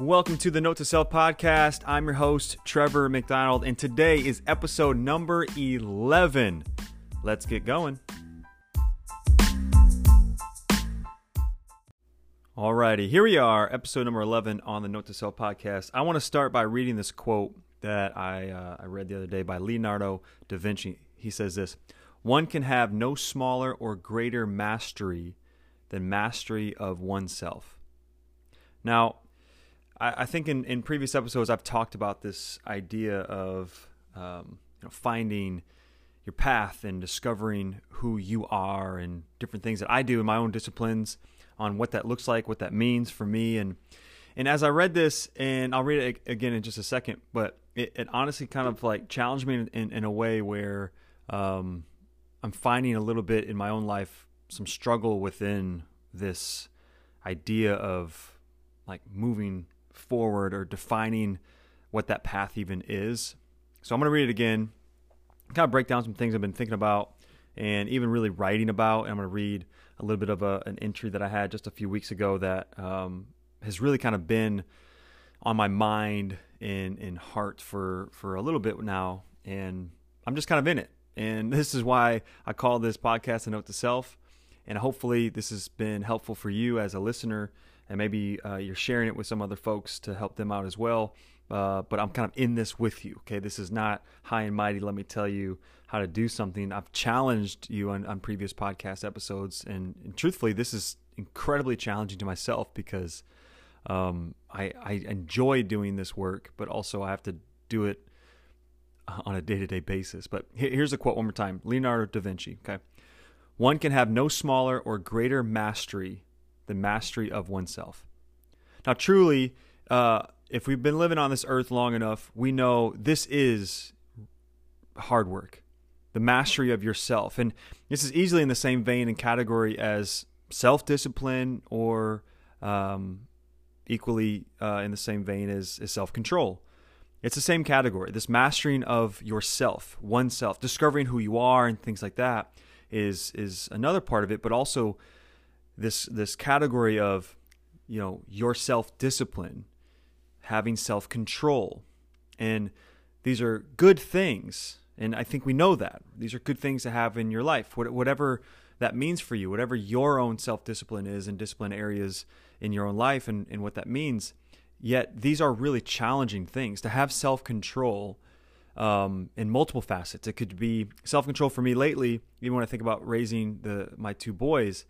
Welcome to the Note to Self podcast. I'm your host, Trevor McDonald, and today is episode number 11. Let's get going. Alrighty, here we are, episode number 11 on the Note to Self podcast. I want to start by reading this quote that I, uh, I read the other day by Leonardo da Vinci. He says this One can have no smaller or greater mastery than mastery of oneself. Now, I, I think in, in previous episodes I've talked about this idea of um, you know, finding your path and discovering who you are and different things that I do in my own disciplines on what that looks like, what that means for me, and and as I read this, and I'll read it again in just a second, but it, it honestly kind of like challenged me in, in, in a way where um, I'm finding a little bit in my own life some struggle within this idea of like moving forward or defining what that path even is. So I'm going to read it again, kind of break down some things I've been thinking about and even really writing about. And I'm going to read a little bit of a, an entry that I had just a few weeks ago that um, has really kind of been on my mind and, and heart for, for a little bit now. And I'm just kind of in it. And this is why I call this podcast a note to self. And hopefully, this has been helpful for you as a listener and maybe uh, you're sharing it with some other folks to help them out as well. Uh, but I'm kind of in this with you. Okay, this is not high and mighty. Let me tell you how to do something. I've challenged you on, on previous podcast episodes, and, and, truthfully, this is incredibly challenging to myself because um, I, I enjoy doing this work, but also I have to do it on a day to day basis. But here's a quote one more time Leonardo da Vinci. Okay. One can have no smaller or greater mastery the mastery of oneself. Now, truly, uh, if we've been living on this earth long enough, we know this is hard work, the mastery of yourself. And this is easily in the same vein and category as self discipline or um, equally uh, in the same vein as, as self control. It's the same category. This mastering of yourself, oneself, discovering who you are and things like that is is another part of it, but also this this category of you know your self discipline, having self control, and these are good things. And I think we know that these are good things to have in your life, whatever that means for you, whatever your own self discipline is and discipline areas in your own life, and, and what that means. Yet these are really challenging things to have self control um, in multiple facets. It could be self control for me lately, even when I think about raising the my two boys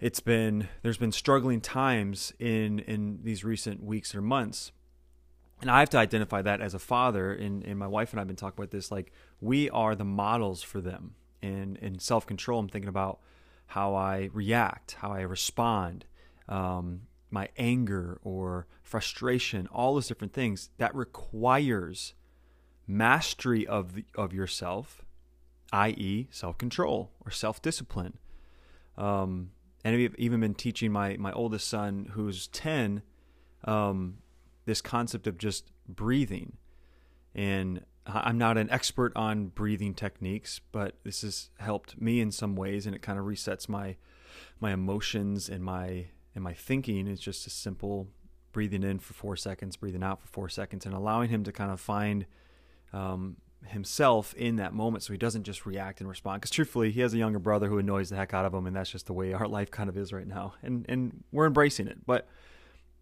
it's been there's been struggling times in in these recent weeks or months. And i have to identify that as a father and, and my wife and i've been talking about this like we are the models for them. And in self-control i'm thinking about how i react how i respond um, my anger or frustration all those different things. That requires mastery of the, of yourself i.e self-control or self-discipline. Um, and I've even been teaching my my oldest son, who's ten, um, this concept of just breathing. And I'm not an expert on breathing techniques, but this has helped me in some ways, and it kind of resets my my emotions and my and my thinking. It's just a simple breathing in for four seconds, breathing out for four seconds, and allowing him to kind of find um, himself in that moment so he doesn't just react and respond. Because truthfully he has a younger brother who annoys the heck out of him and that's just the way our life kind of is right now. And and we're embracing it. But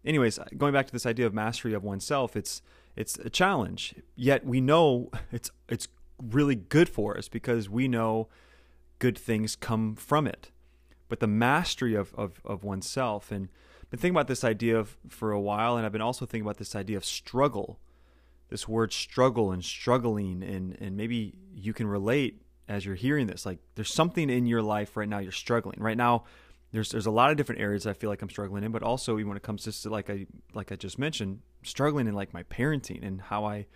anyways going back to this idea of mastery of oneself it's it's a challenge. Yet we know it's it's really good for us because we know good things come from it. But the mastery of of, of oneself and I've been thinking about this idea of, for a while and I've been also thinking about this idea of struggle this word struggle and struggling and and maybe you can relate as you're hearing this. Like there's something in your life right now you're struggling. Right now there's there's a lot of different areas I feel like I'm struggling in but also when it comes to like I like I just mentioned struggling in like my parenting and how I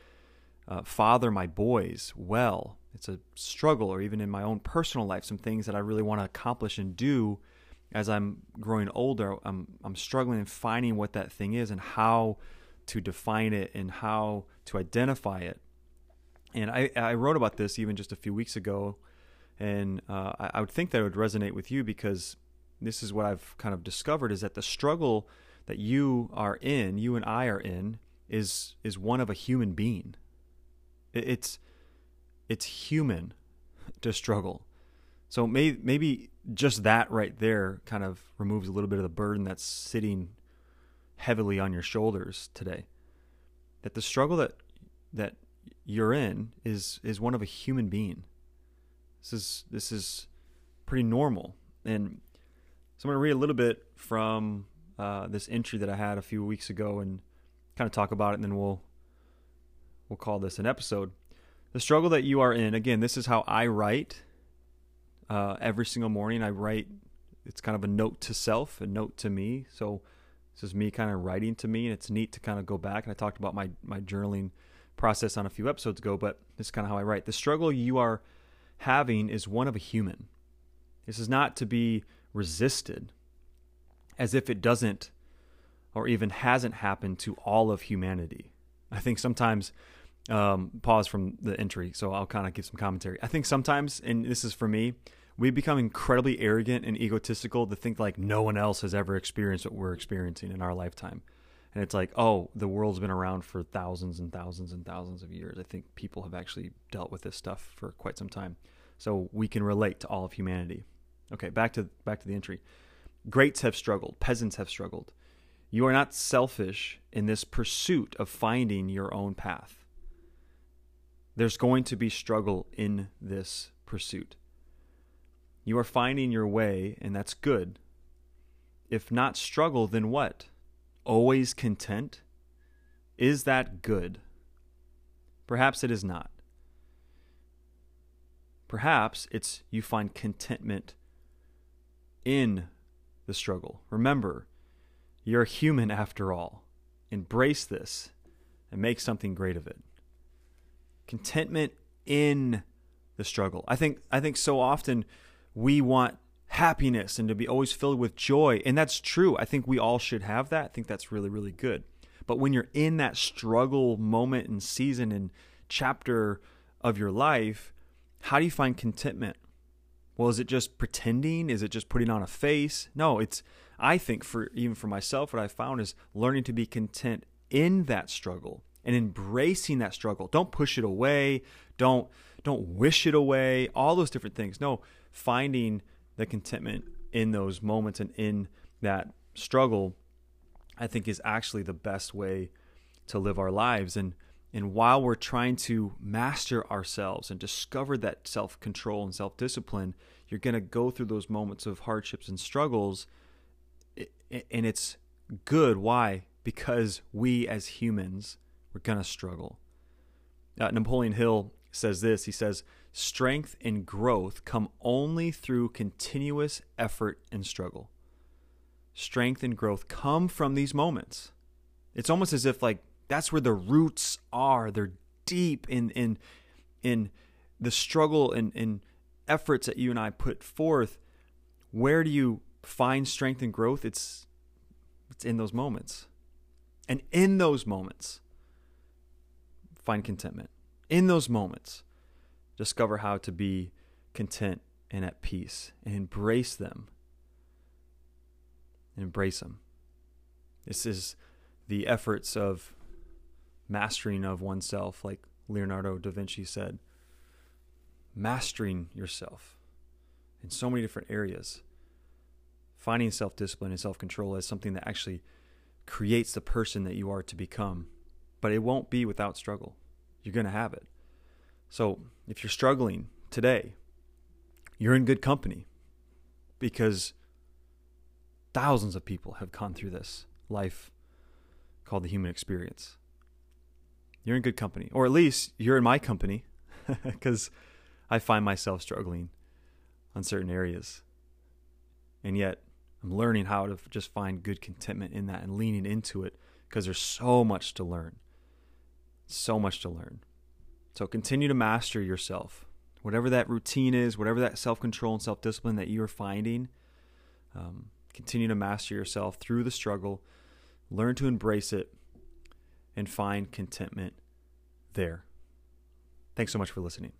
uh, father my boys well. It's a struggle or even in my own personal life some things that I really want to accomplish and do as I'm growing older. I'm I'm struggling in finding what that thing is and how to define it and how to identify it. And I, I wrote about this even just a few weeks ago, and uh, I, I would think that it would resonate with you because this is what I've kind of discovered is that the struggle that you are in, you and I are in, is is one of a human being. It's it's human to struggle. So maybe maybe just that right there kind of removes a little bit of the burden that's sitting heavily on your shoulders today. That the struggle that that you're in is is one of a human being. This is this is pretty normal. And so I'm going to read a little bit from uh, this entry that I had a few weeks ago and kind of talk about it, and then we'll we'll call this an episode. The struggle that you are in. Again, this is how I write uh, every single morning. I write. It's kind of a note to self, a note to me. So this is me kind of writing to me, and it's neat to kind of go back. And I talked about my my journaling process on a few episodes ago, but this is kind of how I write. The struggle you are having is one of a human. This is not to be resisted as if it doesn't or even hasn't happened to all of humanity. I think sometimes, um, pause from the entry, so I'll kind of give some commentary. I think sometimes, and this is for me, we become incredibly arrogant and egotistical to think like no one else has ever experienced what we're experiencing in our lifetime. And it's like, oh, the world's been around for thousands and thousands and thousands of years. I think people have actually dealt with this stuff for quite some time. So we can relate to all of humanity. Okay, back to back to the entry. Greats have struggled, peasants have struggled. You are not selfish in this pursuit of finding your own path. There's going to be struggle in this pursuit. You are finding your way, and that's good. If not struggle, then what? Always content? Is that good? Perhaps it is not. Perhaps it's you find contentment in the struggle. Remember, you're human after all. Embrace this and make something great of it. Contentment in the struggle. I think I think so often we want happiness and to be always filled with joy, and that's true. I think we all should have that. I think that's really really good. But when you're in that struggle moment and season and chapter of your life, how do you find contentment? Well, is it just pretending? Is it just putting on a face? No, it's I think for even for myself what I found is learning to be content in that struggle and embracing that struggle. Don't push it away. Don't don't wish it away. All those different things. No, finding the contentment in those moments and in that struggle I think is actually the best way to live our lives and and while we're trying to master ourselves and discover that self control and self discipline, you're going to go through those moments of hardships and struggles. And it's good. Why? Because we as humans, we're going to struggle. Uh, Napoleon Hill says this he says, Strength and growth come only through continuous effort and struggle. Strength and growth come from these moments. It's almost as if, like, that's where the roots are. They're deep in in in the struggle and, and efforts that you and I put forth. Where do you find strength and growth? It's it's in those moments. And in those moments, find contentment. In those moments, discover how to be content and at peace and embrace them. Embrace them. This is the efforts of mastering of oneself, like Leonardo da Vinci said. Mastering yourself in so many different areas. Finding self discipline and self control as something that actually creates the person that you are to become. But it won't be without struggle. You're going to have it. So if you're struggling today, you're in good company because thousands of people have gone through this life called the human experience you're in good company, or at least you're in my company, because I find myself struggling on certain areas. And yet, I'm learning how to just find good contentment in that and leaning into it because there's so much to learn. So much to learn. So continue to master yourself. Whatever that routine is, whatever that self control and self discipline that you're finding, um, continue to master yourself through the struggle. Learn to embrace it and find contentment there. Thanks so much for listening.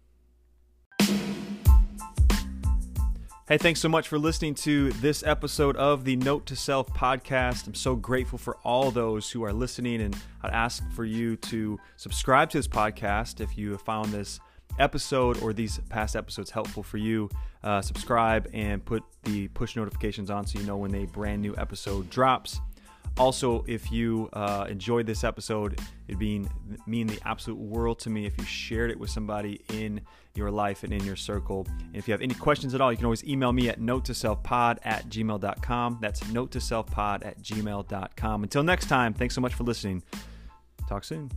Hey, thanks so much for listening to this episode of the Note to Self podcast. I'm so grateful for all those who are listening, and I'd ask for you to subscribe to this podcast if you have found this episode or these past episodes helpful for you. Uh, subscribe and put the push notifications on so you know when a brand new episode drops. Also, if you uh, enjoyed this episode, it'd mean, mean the absolute world to me if you shared it with somebody in your life and in your circle. And if you have any questions at all, you can always email me at note to selfpod at gmail.com. That's note to selfpod at gmail.com. Until next time, thanks so much for listening. Talk soon.